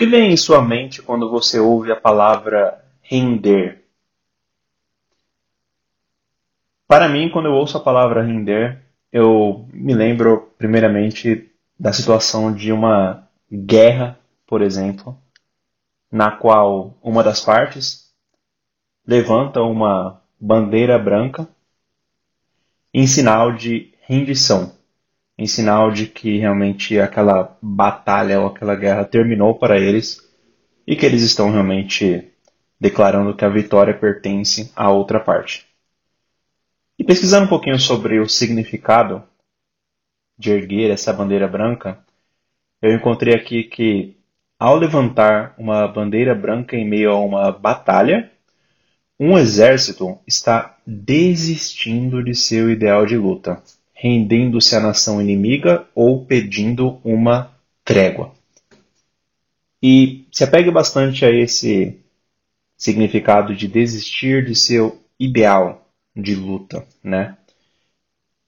Que vem em sua mente quando você ouve a palavra render? Para mim, quando eu ouço a palavra render, eu me lembro primeiramente da situação de uma guerra, por exemplo, na qual uma das partes levanta uma bandeira branca em sinal de rendição em sinal de que realmente aquela batalha ou aquela guerra terminou para eles e que eles estão realmente declarando que a vitória pertence à outra parte. E pesquisando um pouquinho sobre o significado de erguer essa bandeira branca, eu encontrei aqui que ao levantar uma bandeira branca em meio a uma batalha, um exército está desistindo de seu ideal de luta rendendo-se à nação inimiga ou pedindo uma trégua. E se apegue bastante a esse significado de desistir de seu ideal de luta, né?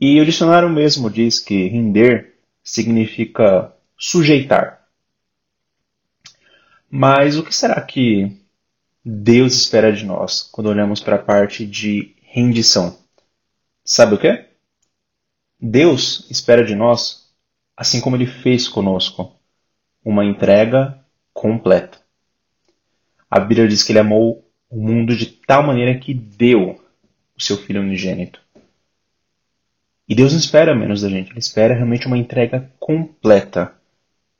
E o dicionário mesmo diz que render significa sujeitar. Mas o que será que Deus espera de nós quando olhamos para a parte de rendição? Sabe o que? Deus espera de nós, assim como ele fez conosco, uma entrega completa. A Bíblia diz que ele amou o mundo de tal maneira que deu o seu filho unigênito. E Deus não espera menos da gente, ele espera realmente uma entrega completa,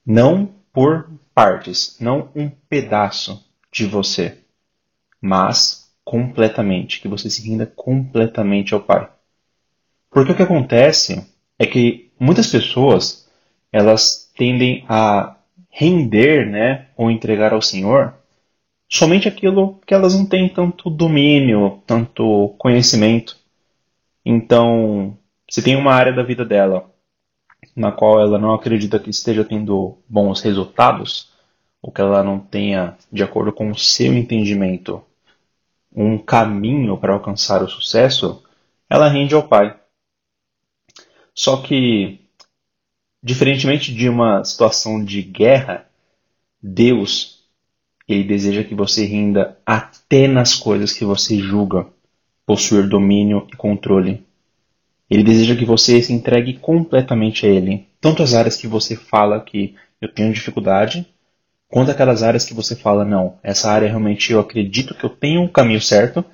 não por partes, não um pedaço de você, mas completamente, que você se renda completamente ao Pai. Porque o que acontece é que muitas pessoas elas tendem a render, né, ou entregar ao Senhor somente aquilo que elas não têm tanto domínio, tanto conhecimento. Então, se tem uma área da vida dela na qual ela não acredita que esteja tendo bons resultados, ou que ela não tenha, de acordo com o seu entendimento, um caminho para alcançar o sucesso, ela rende ao Pai. Só que, diferentemente de uma situação de guerra, Deus ele deseja que você renda até nas coisas que você julga possuir domínio e controle. Ele deseja que você se entregue completamente a Ele, tanto as áreas que você fala que eu tenho dificuldade, quanto aquelas áreas que você fala não, essa área realmente eu acredito que eu tenho o caminho certo,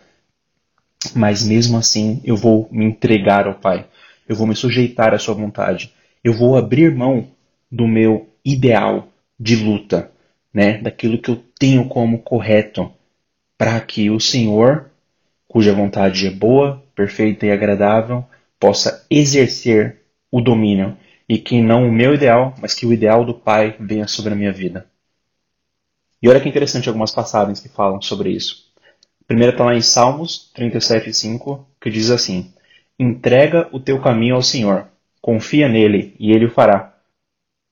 mas mesmo assim eu vou me entregar ao Pai eu vou me sujeitar à sua vontade, eu vou abrir mão do meu ideal de luta, né, daquilo que eu tenho como correto, para que o Senhor, cuja vontade é boa, perfeita e agradável, possa exercer o domínio e que não o meu ideal, mas que o ideal do Pai venha sobre a minha vida. E olha que interessante algumas passagens que falam sobre isso. A primeira está lá em Salmos 37,5, que diz assim: Entrega o teu caminho ao Senhor. Confia nele e ele o fará.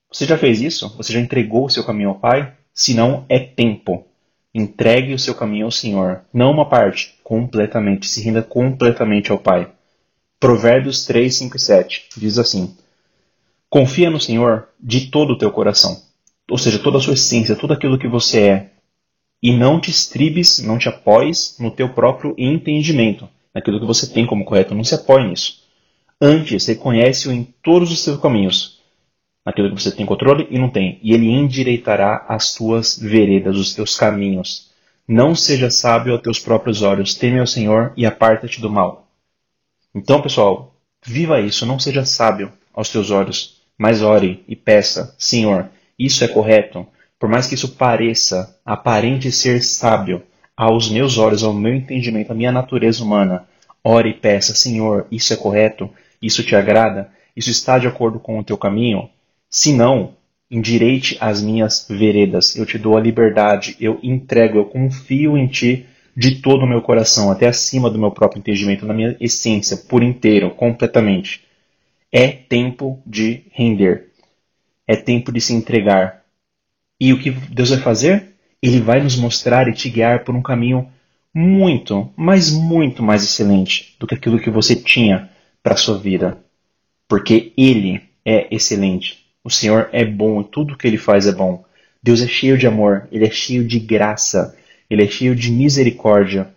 Você já fez isso? Você já entregou o seu caminho ao Pai? Se não, é tempo. Entregue o seu caminho ao Senhor. Não uma parte, completamente. Se renda completamente ao Pai. Provérbios 3, 5 e 7 diz assim: Confia no Senhor de todo o teu coração, ou seja, toda a sua essência, tudo aquilo que você é, e não te estribes, não te apoies no teu próprio entendimento naquilo que você tem como correto. Não se apoie nisso. Antes, reconhece-o em todos os seus caminhos, naquilo que você tem controle e não tem, e ele endireitará as tuas veredas, os teus caminhos. Não seja sábio aos teus próprios olhos, teme ao Senhor e aparta-te do mal. Então, pessoal, viva isso, não seja sábio aos teus olhos, mas ore e peça, Senhor, isso é correto, por mais que isso pareça, aparente ser sábio, aos meus olhos, ao meu entendimento, à minha natureza humana. Ore e peça, Senhor, isso é correto? Isso te agrada? Isso está de acordo com o teu caminho? Se não, endireite as minhas veredas. Eu te dou a liberdade, eu entrego, eu confio em ti de todo o meu coração, até acima do meu próprio entendimento, na minha essência, por inteiro, completamente. É tempo de render. É tempo de se entregar. E o que Deus vai fazer? Ele vai nos mostrar e te guiar por um caminho muito, mas muito mais excelente do que aquilo que você tinha para a sua vida. Porque Ele é excelente. O Senhor é bom tudo que Ele faz é bom. Deus é cheio de amor, ele é cheio de graça, ele é cheio de misericórdia.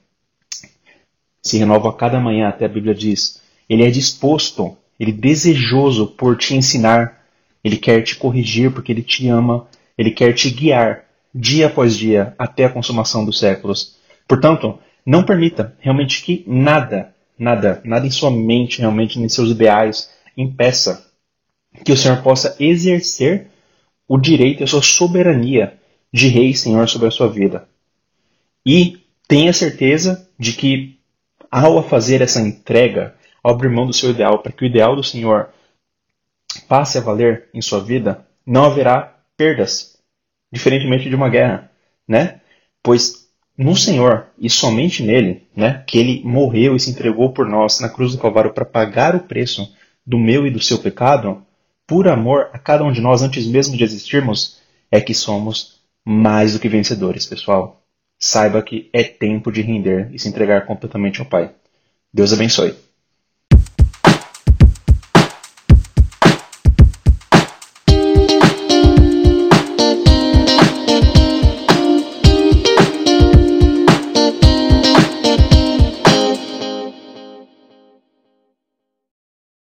Se renova a cada manhã, até a Bíblia diz. Ele é disposto, ele é desejoso por te ensinar, ele quer te corrigir porque ele te ama, ele quer te guiar dia após dia até a consumação dos séculos. Portanto, não permita realmente que nada, nada, nada em sua mente, realmente em seus ideais, impeça que o Senhor possa exercer o direito e a sua soberania de rei e senhor sobre a sua vida. E tenha certeza de que ao fazer essa entrega, ao abrir mão do seu ideal, para que o ideal do Senhor passe a valer em sua vida, não haverá perdas, diferentemente de uma guerra, né? Pois no Senhor e somente nele, né, que ele morreu e se entregou por nós na cruz do Calvário para pagar o preço do meu e do seu pecado, por amor a cada um de nós antes mesmo de existirmos, é que somos mais do que vencedores, pessoal. Saiba que é tempo de render e se entregar completamente ao Pai. Deus abençoe.